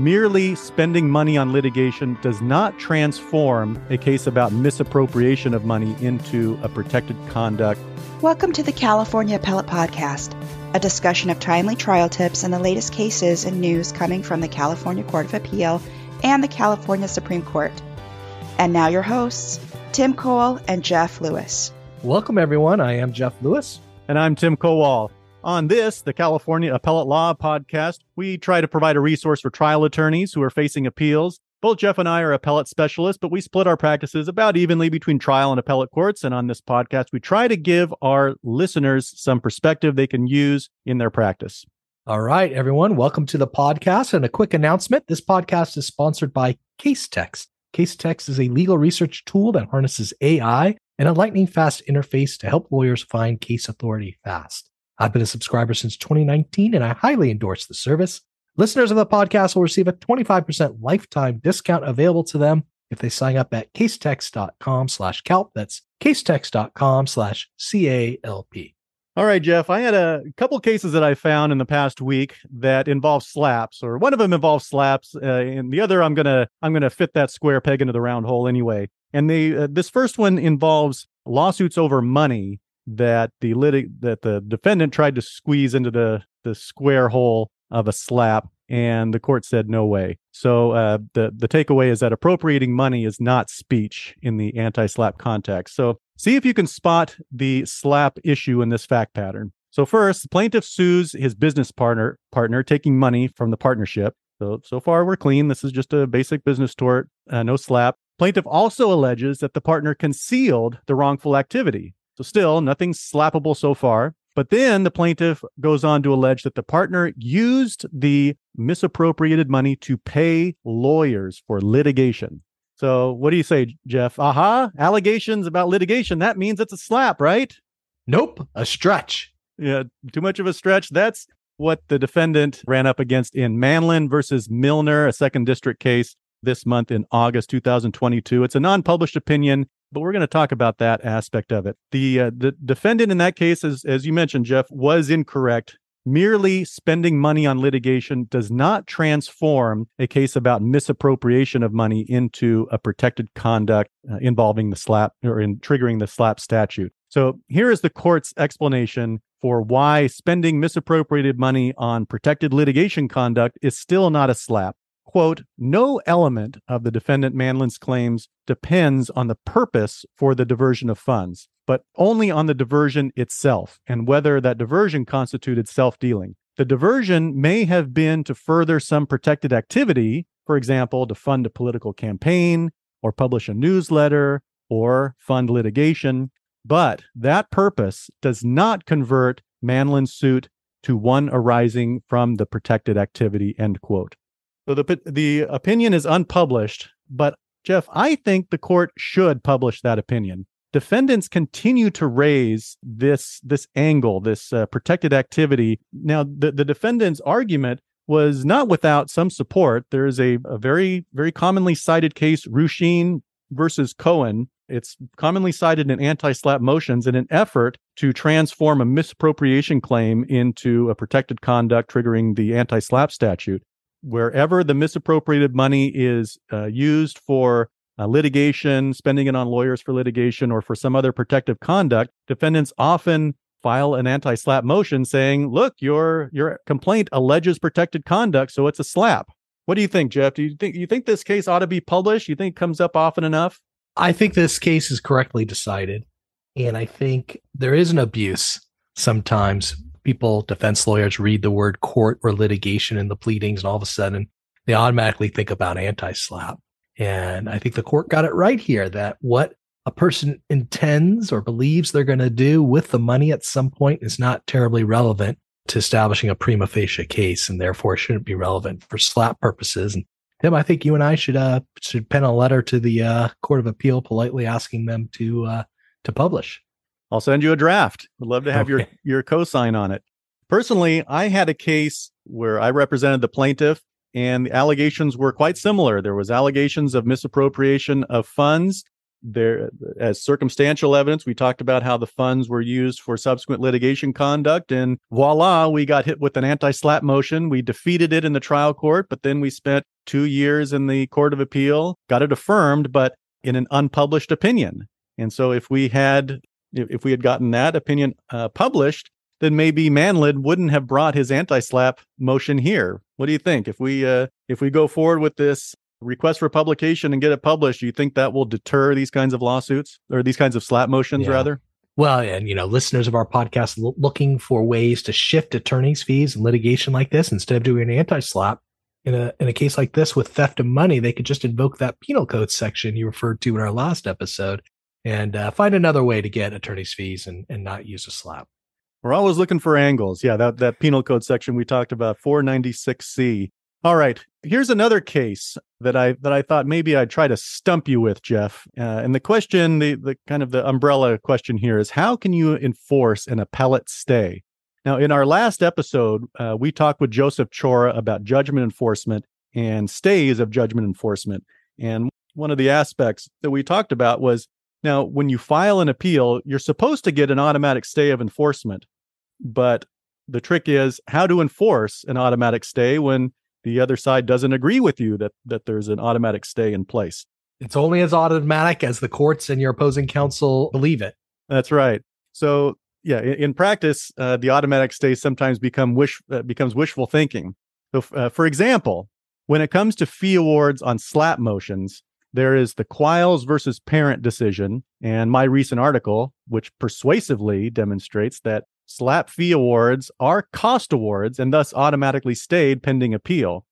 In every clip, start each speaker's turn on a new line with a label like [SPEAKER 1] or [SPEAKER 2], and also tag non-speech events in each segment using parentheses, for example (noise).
[SPEAKER 1] merely spending money on litigation does not transform a case about misappropriation of money into a protected conduct.
[SPEAKER 2] Welcome to the California Appellate Podcast, a discussion of timely trial tips and the latest cases and news coming from the California Court of Appeal and the California Supreme Court. And now your hosts, Tim Kowal and Jeff Lewis.
[SPEAKER 3] Welcome, everyone. I am Jeff Lewis.
[SPEAKER 1] And I'm Tim Kowal. On this, the California Appellate Law podcast, we try to provide a resource for trial attorneys who are facing appeals. Both Jeff and I are appellate specialists, but we split our practices about evenly between trial and appellate courts. And on this podcast, we try to give our listeners some perspective they can use in their practice.
[SPEAKER 3] All right, everyone. Welcome to the podcast. And a quick announcement this podcast is sponsored by Casetext. Case Text is a legal research tool that harnesses AI and a lightning fast interface to help lawyers find case authority fast. I've been a subscriber since 2019 and I highly endorse the service. Listeners of the podcast will receive a 25% lifetime discount available to them if they sign up at casetext.com slash calp. That's casetext.com slash C-A-L-P.
[SPEAKER 1] All right, Jeff, I had a couple cases that I found in the past week that involve slaps, or one of them involves slaps, uh, and the other I'm gonna I'm gonna fit that square peg into the round hole anyway. And they uh, this first one involves lawsuits over money that the litig- that the defendant tried to squeeze into the the square hole of a slap and the court said no way. So uh, the the takeaway is that appropriating money is not speech in the anti-slap context. So see if you can spot the slap issue in this fact pattern. So first the plaintiff sues his business partner partner taking money from the partnership. So so far we're clean. This is just a basic business tort uh, no slap. Plaintiff also alleges that the partner concealed the wrongful activity so, still, nothing slappable so far. But then the plaintiff goes on to allege that the partner used the misappropriated money to pay lawyers for litigation. So, what do you say, Jeff? Aha, allegations about litigation. That means it's a slap, right?
[SPEAKER 3] Nope, a stretch.
[SPEAKER 1] Yeah, too much of a stretch. That's what the defendant ran up against in Manlin versus Milner, a second district case this month in August 2022. It's a non published opinion but we're going to talk about that aspect of it. The uh, the defendant in that case, as as you mentioned, Jeff, was incorrect. Merely spending money on litigation does not transform a case about misappropriation of money into a protected conduct uh, involving the slap or in triggering the slap statute. So here is the court's explanation for why spending misappropriated money on protected litigation conduct is still not a slap quote, no element of the defendant Manlin's claims depends on the purpose for the diversion of funds, but only on the diversion itself and whether that diversion constituted self dealing. The diversion may have been to further some protected activity, for example, to fund a political campaign or publish a newsletter or fund litigation, but that purpose does not convert Manlin's suit to one arising from the protected activity, end quote. So the the opinion is unpublished, but Jeff, I think the court should publish that opinion. Defendants continue to raise this this angle, this uh, protected activity. Now, the, the defendant's argument was not without some support. There is a, a very very commonly cited case, Rusheen versus Cohen. It's commonly cited in anti-slap motions in an effort to transform a misappropriation claim into a protected conduct triggering the anti-slap statute wherever the misappropriated money is uh, used for uh, litigation, spending it on lawyers for litigation, or for some other protective conduct, defendants often file an anti-slap motion saying, "Look, your your complaint alleges protected conduct, so it's a slap." What do you think, Jeff? Do you think you think this case ought to be published? You think it comes up often enough?
[SPEAKER 3] I think this case is correctly decided, and I think there is an abuse sometimes people, defense lawyers, read the word court or litigation in the pleadings, and all of a sudden they automatically think about anti slap. And I think the court got it right here that what a person intends or believes they're going to do with the money at some point is not terribly relevant to establishing a prima facie case and therefore shouldn't be relevant for slap purposes. And Tim, I think you and I should uh should pen a letter to the uh, Court of Appeal politely asking them to uh to publish.
[SPEAKER 1] I'll send you a draft. Would love to have okay. your your cosign on it. Personally, I had a case where I represented the plaintiff and the allegations were quite similar. There was allegations of misappropriation of funds there as circumstantial evidence. We talked about how the funds were used for subsequent litigation conduct, and voila, we got hit with an anti-slap motion. We defeated it in the trial court, but then we spent two years in the Court of Appeal, got it affirmed, but in an unpublished opinion. And so, if we had if we had gotten that opinion uh, published, then maybe Manlin wouldn't have brought his anti-slap motion here. What do you think? If we uh, if we go forward with this request for publication and get it published, do you think that will deter these kinds of lawsuits or these kinds of slap motions yeah. rather?
[SPEAKER 3] Well, and you know, listeners of our podcast l- looking for ways to shift attorneys' fees and litigation like this instead of doing an anti-slap in a in a case like this with theft of money, they could just invoke that penal code section you referred to in our last episode and uh, find another way to get attorney's fees and and not use a slap.
[SPEAKER 1] We're always looking for angles. Yeah, that that penal code section we talked about, 496C. All right, here's another case that I that I thought maybe I'd try to stump you with, Jeff. Uh, and the question, the the kind of the umbrella question here is, how can you enforce an appellate stay? Now, in our last episode, uh, we talked with Joseph Chora about judgment enforcement and stays of judgment enforcement. And one of the aspects that we talked about was now, when you file an appeal, you're supposed to get an automatic stay of enforcement. But the trick is how to enforce an automatic stay when the other side doesn't agree with you that that there's an automatic stay in place.
[SPEAKER 3] It's only as automatic as the courts and your opposing counsel believe it.
[SPEAKER 1] That's right. So yeah, in, in practice, uh, the automatic stay sometimes become wish uh, becomes wishful thinking. So, uh, for example, when it comes to fee awards on slap motions, there is the Quiles versus Parent decision, and my recent article, which persuasively demonstrates that slap fee awards are cost awards and thus automatically stayed pending appeal.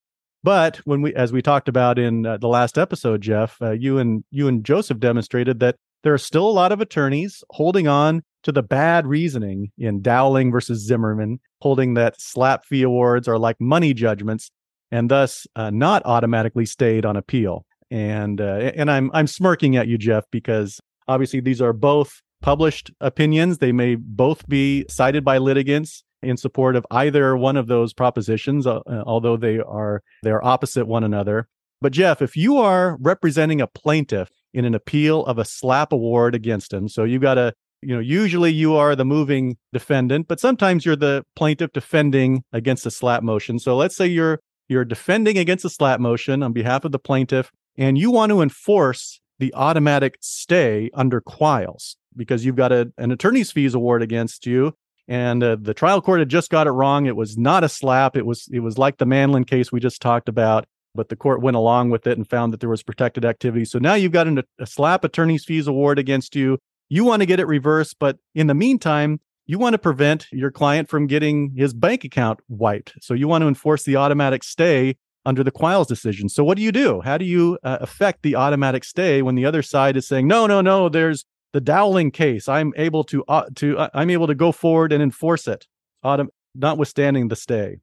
[SPEAKER 1] But when we, as we talked about in uh, the last episode, Jeff, uh, you and you and Joseph demonstrated that there are still a lot of attorneys holding on to the bad reasoning in Dowling versus Zimmerman, holding that slap fee awards are like money judgments and thus uh, not automatically stayed on appeal and uh, and I'm I'm smirking at you, Jeff, because obviously these are both published opinions. They may both be cited by litigants in support of either one of those propositions, uh, uh although they are they are opposite one another. But Jeff, if you are representing a plaintiff in an appeal of a slap award against him, so you've got a you know usually you are the moving defendant but sometimes you're the plaintiff defending against a slap motion so let's say you're you're defending against a slap motion on behalf of the plaintiff and you want to enforce the automatic stay under Quiles because you've got a, an attorney's fees award against you. And uh, the trial court had just got it wrong. It was not a slap. It was it was like the manlin case we just talked about but the court went along with it and found that there was protected activity. So now you've got an, a slap attorney's fees award against you. You want to get it reversed but in the meantime you want to prevent your client from getting his bank account wiped. So you want to enforce the automatic stay under the Quiles decision. So what do you do? How do you uh, affect the automatic stay when the other side is saying, no, no, no, there's the Dowling case. I'm able to uh, to uh, I'm able to go forward and enforce it, autom- notwithstanding the stay.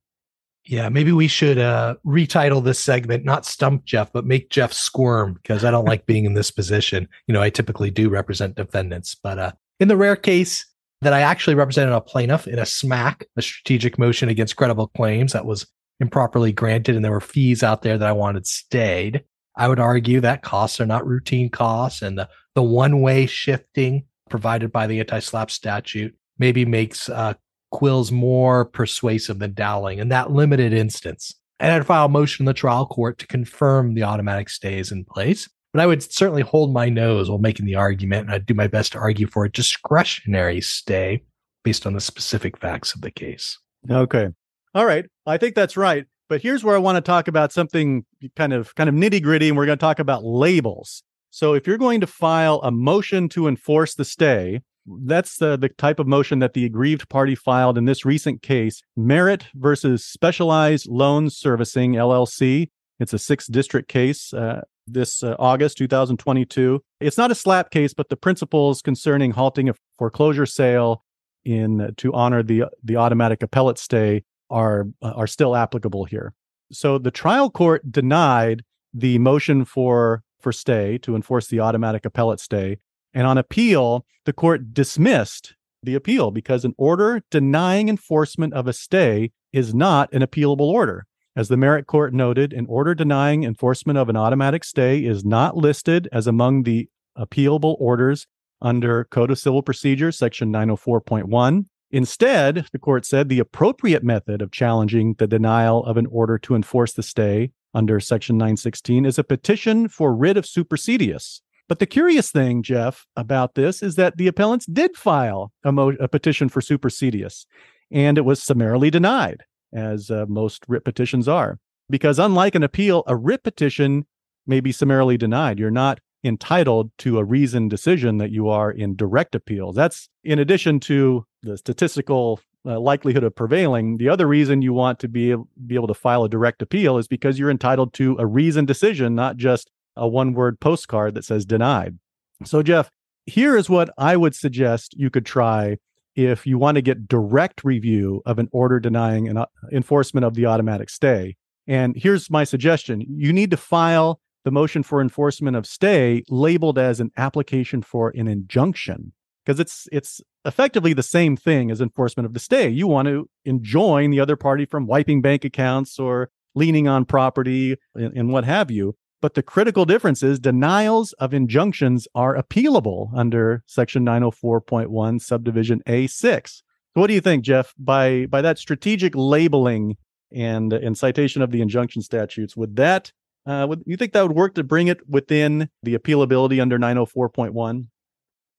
[SPEAKER 3] Yeah, maybe we should uh, retitle this segment not "Stump Jeff," but "Make Jeff Squirm" because I don't like being in this position. You know, I typically do represent defendants, but uh, in the rare case that I actually represented a plaintiff in a smack, a strategic motion against credible claims that was improperly granted and there were fees out there that I wanted stayed. I would argue that costs are not routine costs and the, the one way shifting provided by the anti slap statute maybe makes uh, Quiles more persuasive than Dowling in that limited instance. And I'd file a motion in the trial court to confirm the automatic stays in place. But I would certainly hold my nose while making the argument, and I'd do my best to argue for a discretionary stay based on the specific facts of the case.
[SPEAKER 1] Okay. All right. I think that's right. But here's where I want to talk about something kind of kind of nitty gritty, and we're going to talk about labels. So if you're going to file a motion to enforce the stay, that's the, the type of motion that the aggrieved party filed in this recent case, Merit versus Specialized Loan Servicing LLC. It's a sixth district case. Uh, this uh, August 2022. It's not a slap case, but the principles concerning halting a foreclosure sale in uh, to honor the the automatic appellate stay are uh, are still applicable here. So the trial court denied the motion for for stay to enforce the automatic appellate stay, and on appeal, the court dismissed the appeal because an order denying enforcement of a stay is not an appealable order. As the Merit Court noted, an order denying enforcement of an automatic stay is not listed as among the appealable orders under Code of Civil Procedure, Section 904.1. Instead, the court said the appropriate method of challenging the denial of an order to enforce the stay under Section 916 is a petition for writ of supersedeas. But the curious thing, Jeff, about this is that the appellants did file a, mo- a petition for supersedeas, and it was summarily denied, as uh, most writ petitions are. Because unlike an appeal, a writ petition may be summarily denied. You're not entitled to a reasoned decision that you are in direct appeals. That's in addition to the statistical uh, likelihood of prevailing. The other reason you want to be, be able to file a direct appeal is because you're entitled to a reasoned decision, not just a one word postcard that says denied. So, Jeff, here is what I would suggest you could try if you want to get direct review of an order denying an uh, enforcement of the automatic stay. And here's my suggestion you need to file the motion for enforcement of stay labeled as an application for an injunction because it's it's effectively the same thing as enforcement of the stay. You want to enjoin the other party from wiping bank accounts or leaning on property and, and what have you. But the critical difference is denials of injunctions are appealable under section 904.1 subdivision A6. So what do you think, Jeff? By by that strategic labeling and and citation of the injunction statutes, would that uh, would you think that would work to bring it within the appealability under 904.1?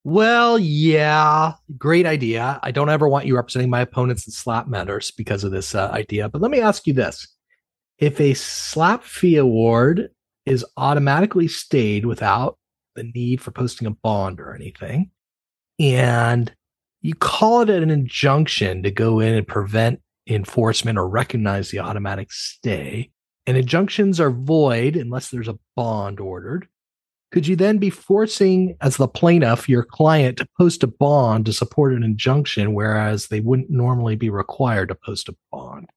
[SPEAKER 3] Well, yeah, great idea. I don't ever want you representing my opponents in slap matters because of this uh, idea. But let me ask you this: If a slap fee award is automatically stayed without the need for posting a bond or anything, and you call it an injunction to go in and prevent enforcement or recognize the automatic stay, and injunctions are void unless there's a bond ordered, could you then be forcing, as the plaintiff, your client to post a bond to support an injunction, whereas they wouldn't normally be required to post a bond?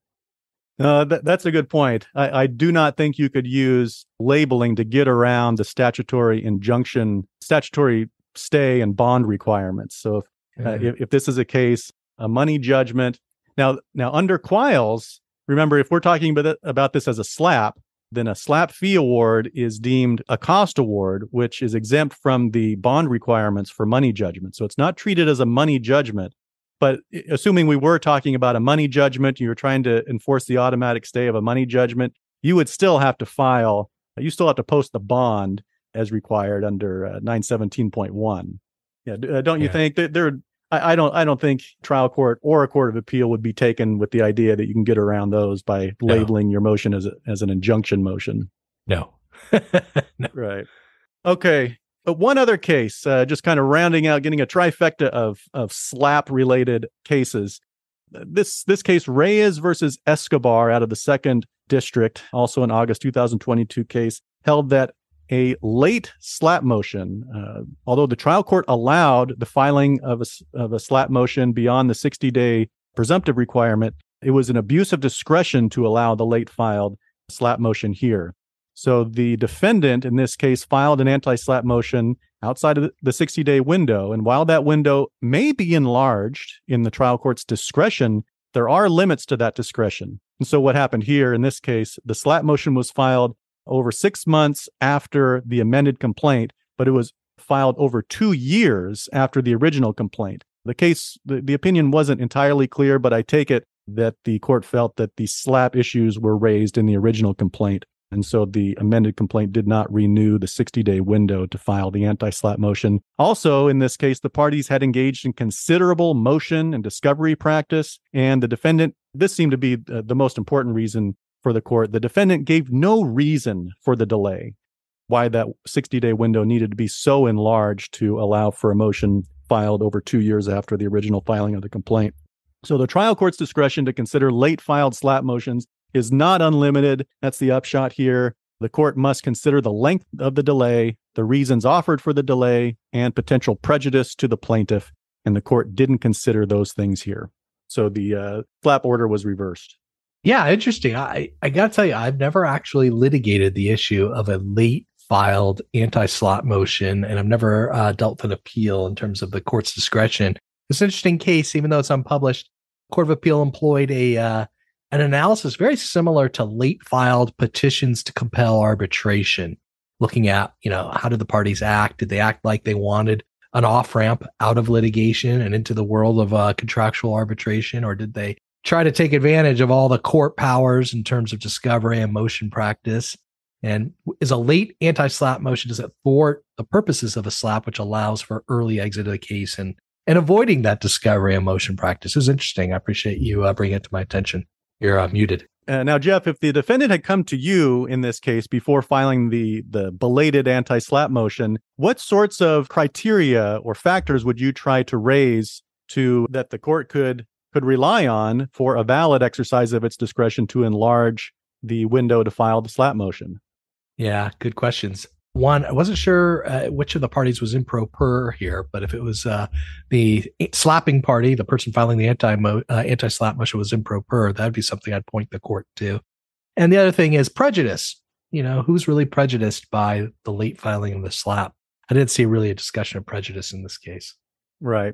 [SPEAKER 1] Uh, th- that's a good point. I-, I do not think you could use labeling to get around the statutory injunction, statutory stay and bond requirements. So if, uh, if, if this is a case, a money judgment. Now, now under Quiles, remember if we're talking about, about this as a slap, then a slap fee award is deemed a cost award, which is exempt from the bond requirements for money judgment. So it's not treated as a money judgment. But assuming we were talking about a money judgment, you were trying to enforce the automatic stay of a money judgment, you would still have to file, you still have to post the bond as required under uh, 917.1. Yeah, uh, don't you yeah. think that there I, I, don't I don't think trial court or a court of appeal would be taken with the idea that you can get around those by no. labeling your motion as a, as an injunction motion.
[SPEAKER 3] No. (laughs)
[SPEAKER 1] no. Right. Okay. But one other case, uh, just kind of rounding out, getting a trifecta of of slap related cases. This this case, Reyes versus Escobar, out of the second district, also an August 2022 case, held that a late slap motion, uh, although the trial court allowed the filing of a, of a SLAPP motion beyond the 60 day presumptive requirement, it was an abuse of discretion to allow the late filed slap motion here. So the defendant in this case filed an anti slap motion outside of the 60 day window. And while that window may be enlarged in the trial court's discretion, there are limits to that discretion. And so what happened here in this case, the slap motion was filed over six months after the amended complaint, but it was filed over two years after the original complaint. The case, the, the opinion wasn't entirely clear, but I take it that the court felt that the slap issues were raised in the original complaint. And so the amended complaint did not renew the 60 day window to file the anti slap motion. Also, in this case, the parties had engaged in considerable motion and discovery practice. And the defendant, this seemed to be the most important reason for the court, the defendant gave no reason for the delay, why that 60 day window needed to be so enlarged to allow for a motion filed over two years after the original filing of the complaint. So the trial court's discretion to consider late filed slap motions is not unlimited. That's the upshot here. The court must consider the length of the delay, the reasons offered for the delay, and potential prejudice to the plaintiff. And the court didn't consider those things here. So the uh, SLAPP order was reversed.
[SPEAKER 3] Yeah, interesting. I, I got to tell you, I've never actually litigated the issue of a late filed anti slot motion, and I've never uh, dealt with an appeal in terms of the court's discretion. It's an interesting case, even though it's unpublished. Court of Appeal employed a uh, an analysis very similar to late filed petitions to compel arbitration, looking at, you know, how did the parties act? Did they act like they wanted an off ramp out of litigation and into the world of uh, contractual arbitration, or did they try to take advantage of all the court powers in terms of discovery and motion practice? And is a late anti-slap motion does it thwart the purposes of a slap which allows for early exit of the case and and avoiding that discovery and motion practice is interesting. I appreciate you uh, bringing it to my attention. You're uh, muted.
[SPEAKER 1] Uh, now, Jeff, if the defendant had come to you in this case before filing the the belated anti-slap motion, what sorts of criteria or factors would you try to raise to that the court could could rely on for a valid exercise of its discretion to enlarge the window to file the slap motion?
[SPEAKER 3] Yeah, good questions. One, I wasn't sure uh, which of the parties was improper here, but if it was uh, the slapping party, the person filing the anti uh, anti slap motion was improper, that'd be something I'd point the court to. And the other thing is prejudice. You know, who's really prejudiced by the late filing of the slap? I didn't see really a discussion of prejudice in this case.
[SPEAKER 1] Right.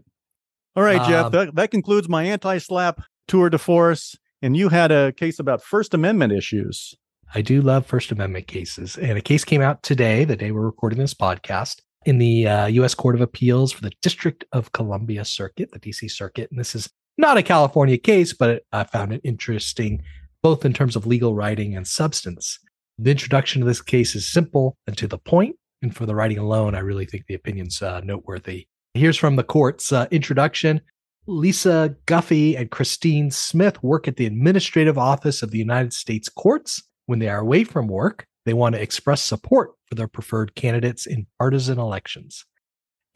[SPEAKER 1] All right, Jeff. Um, that, that concludes my anti slap tour de force. And you had a case about First Amendment issues.
[SPEAKER 3] I do love First Amendment cases. And a case came out today, the day we're recording this podcast, in the uh, U.S. Court of Appeals for the District of Columbia Circuit, the D.C. Circuit. And this is not a California case, but I found it interesting, both in terms of legal writing and substance. The introduction to this case is simple and to the point, and for the writing alone, I really think the opinion's uh, noteworthy. Here's from the court's uh, introduction. Lisa Guffey and Christine Smith work at the Administrative Office of the United States Courts when they are away from work, they want to express support for their preferred candidates in partisan elections.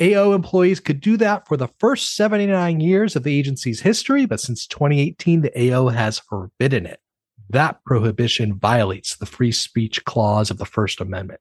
[SPEAKER 3] AO employees could do that for the first 79 years of the agency's history, but since 2018, the AO has forbidden it. That prohibition violates the free speech clause of the First Amendment.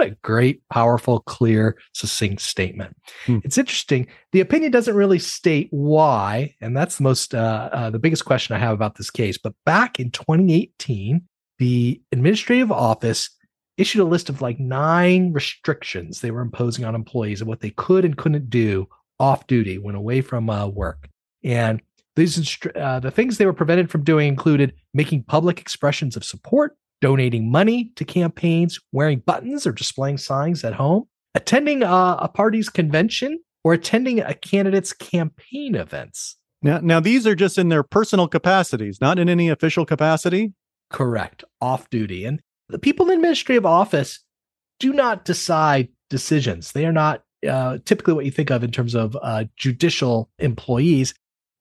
[SPEAKER 3] What a great, powerful, clear, succinct statement. Hmm. It's interesting. The opinion doesn't really state why, and that's the most, uh, uh, the biggest question I have about this case. But back in 2018, the administrative office issued a list of like nine restrictions they were imposing on employees of what they could and couldn't do off duty when away from uh, work. And these uh, the things they were prevented from doing included making public expressions of support, donating money to campaigns, wearing buttons or displaying signs at home, attending uh, a party's convention, or attending a candidate's campaign events.
[SPEAKER 1] Now, now these are just in their personal capacities, not in any official capacity.
[SPEAKER 3] Correct. Off duty. And the people in the administrative office do not decide decisions. They are not uh, typically what you think of in terms of uh, judicial employees.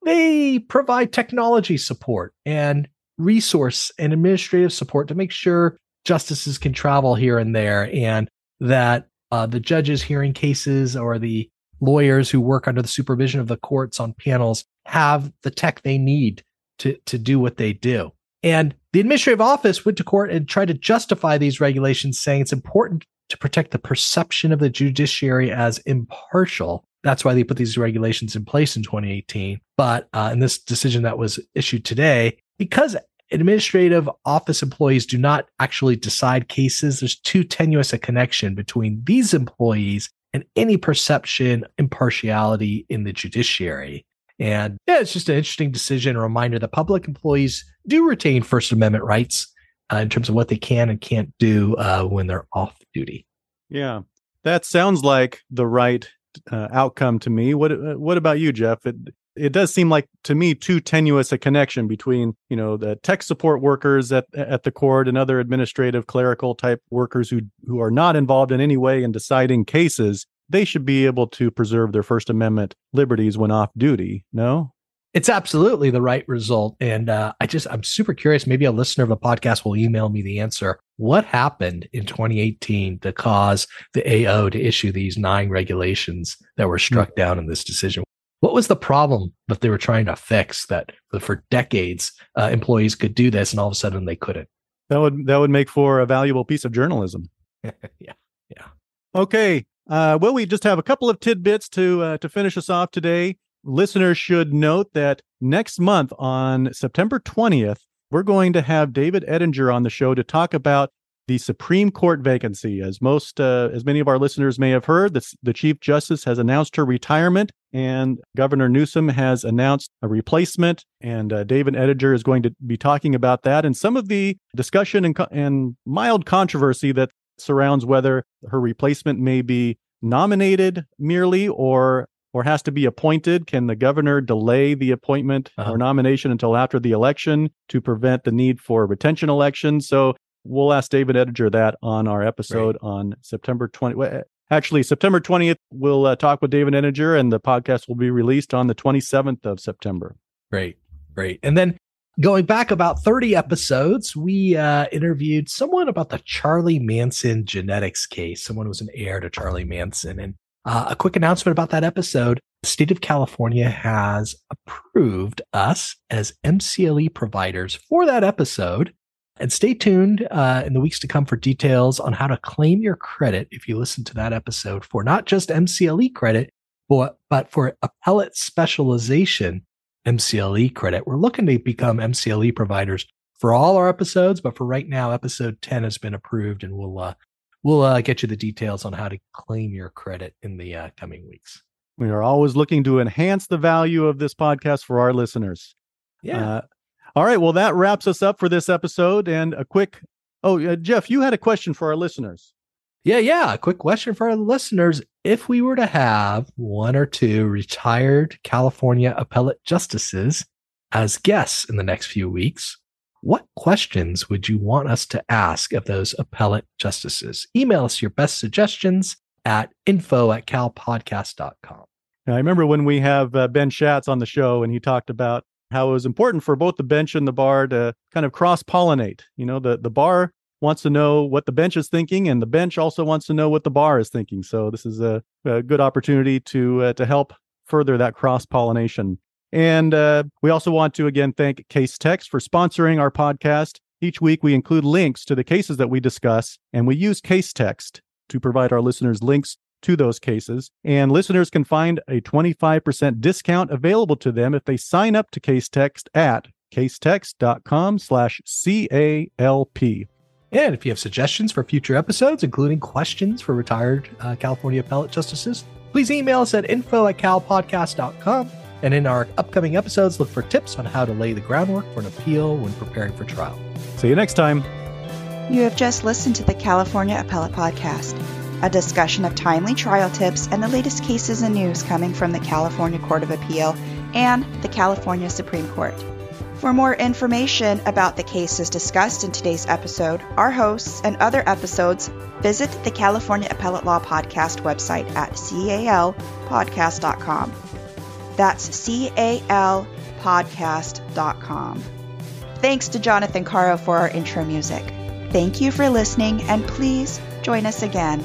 [SPEAKER 3] They provide technology support and resource and administrative support to make sure justices can travel here and there and that uh, the judges hearing cases or the lawyers who work under the supervision of the courts on panels have the tech they need to, to do what they do. And the administrative office went to court and tried to justify these regulations, saying it's important to protect the perception of the judiciary as impartial. That's why they put these regulations in place in 2018. But uh, in this decision that was issued today, because administrative office employees do not actually decide cases, there's too tenuous a connection between these employees and any perception impartiality in the judiciary. And yeah, it's just an interesting decision, a reminder that public employees do retain First Amendment rights uh, in terms of what they can and can't do uh, when they're off duty.
[SPEAKER 1] Yeah, that sounds like the right uh, outcome to me. What uh, What about you, Jeff? It it does seem like to me too tenuous a connection between you know the tech support workers at at the court and other administrative clerical type workers who who are not involved in any way in deciding cases they should be able to preserve their First Amendment liberties when off duty. No?
[SPEAKER 3] It's absolutely the right result. And uh, I just, I'm super curious. Maybe a listener of the podcast will email me the answer. What happened in 2018 to cause the AO to issue these nine regulations that were struck mm-hmm. down in this decision? What was the problem that they were trying to fix that for decades uh, employees could do this and all of a sudden they couldn't?
[SPEAKER 1] That would that would make for a valuable piece of journalism. (laughs)
[SPEAKER 3] yeah, yeah.
[SPEAKER 1] Okay, uh, well, we just have a couple of tidbits to uh, to finish us off today. Listeners should note that next month on September 20th, we're going to have David Ettinger on the show to talk about the Supreme Court vacancy. As most, uh, as many of our listeners may have heard, the, the Chief Justice has announced her retirement, and Governor Newsom has announced a replacement. And uh, David Ettinger is going to be talking about that and some of the discussion and, and mild controversy that surrounds whether her replacement may be nominated merely or or has to be appointed. Can the governor delay the appointment uh-huh. or nomination until after the election to prevent the need for retention elections? So we'll ask David Ettinger that on our episode right. on September 20. Actually, September 20th, we'll uh, talk with David Ettinger and the podcast will be released on the 27th of September.
[SPEAKER 3] Great. Great. And then going back about 30 episodes, we uh, interviewed someone about the Charlie Manson genetics case. Someone was an heir to Charlie Manson. And uh, a quick announcement about that episode. The state of California has approved us as MCLE providers for that episode. And stay tuned uh, in the weeks to come for details on how to claim your credit if you listen to that episode for not just MCLE credit, but, but for appellate specialization MCLE credit. We're looking to become MCLE providers for all our episodes, but for right now, episode 10 has been approved and we'll, uh, we'll uh, get you the details on how to claim your credit in the uh, coming weeks.
[SPEAKER 1] We are always looking to enhance the value of this podcast for our listeners.
[SPEAKER 3] Yeah.
[SPEAKER 1] All right. Well, that wraps us up for this episode. And a quick, oh, uh, Jeff, you had a question for our listeners.
[SPEAKER 3] Yeah, yeah. A quick question for our listeners. If we were to have one or two retired California appellate justices as guests in the next few weeks, what questions would you want us to ask of those appellate justices? Email us your best suggestions at info at calpodcast.com.
[SPEAKER 1] Now, I remember when we have uh, Ben Shatz on the show and he talked about how it was important for both the bench and the bar to kind of cross pollinate. You know, the, the bar wants to know what the bench is thinking, and the bench also wants to know what the bar is thinking. So this is a, a good opportunity to uh, to help further that cross pollination. And uh, we also want to again thank Casetext for sponsoring our podcast. Each week we include links to the cases that we discuss, and we use Casetext to provide our listeners links to those cases. And listeners can find a 25% discount available to them if they sign up to Case Casetext at casetext.com slash C-A-L-P.
[SPEAKER 3] And if you have suggestions for future episodes, including questions for retired uh, California appellate justices, please email us at info at calpodcast.com. And in our upcoming episodes, look for tips on how to lay the groundwork for an appeal when preparing for trial.
[SPEAKER 1] See you next time.
[SPEAKER 2] You have just listened to the California Appellate Podcast, a discussion of timely trial tips and the latest cases and news coming from the California Court of Appeal and the California Supreme Court. For more information about the cases discussed in today's episode, our hosts, and other episodes, visit the California Appellate Law Podcast website at calpodcast.com. That's calpodcast.com. Thanks to Jonathan Caro for our intro music. Thank you for listening, and please join us again